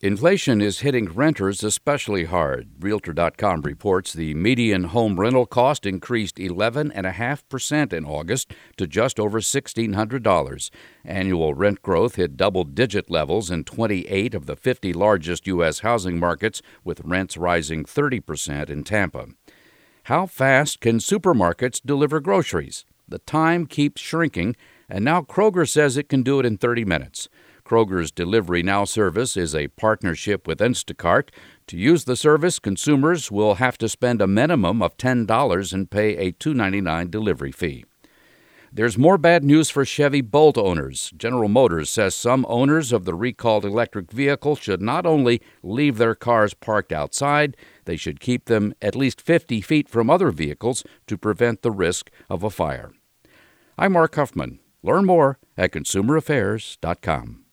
Inflation is hitting renters especially hard. Realtor.com reports the median home rental cost increased 11.5% in August to just over $1,600. Annual rent growth hit double digit levels in 28 of the 50 largest U.S. housing markets, with rents rising 30% in Tampa. How fast can supermarkets deliver groceries? The time keeps shrinking, and now Kroger says it can do it in 30 minutes. Kroger's Delivery Now service is a partnership with Instacart. To use the service, consumers will have to spend a minimum of $10 and pay a $2.99 delivery fee. There's more bad news for Chevy Bolt owners. General Motors says some owners of the recalled electric vehicle should not only leave their cars parked outside, they should keep them at least 50 feet from other vehicles to prevent the risk of a fire. I'm Mark Huffman. Learn more at consumeraffairs.com.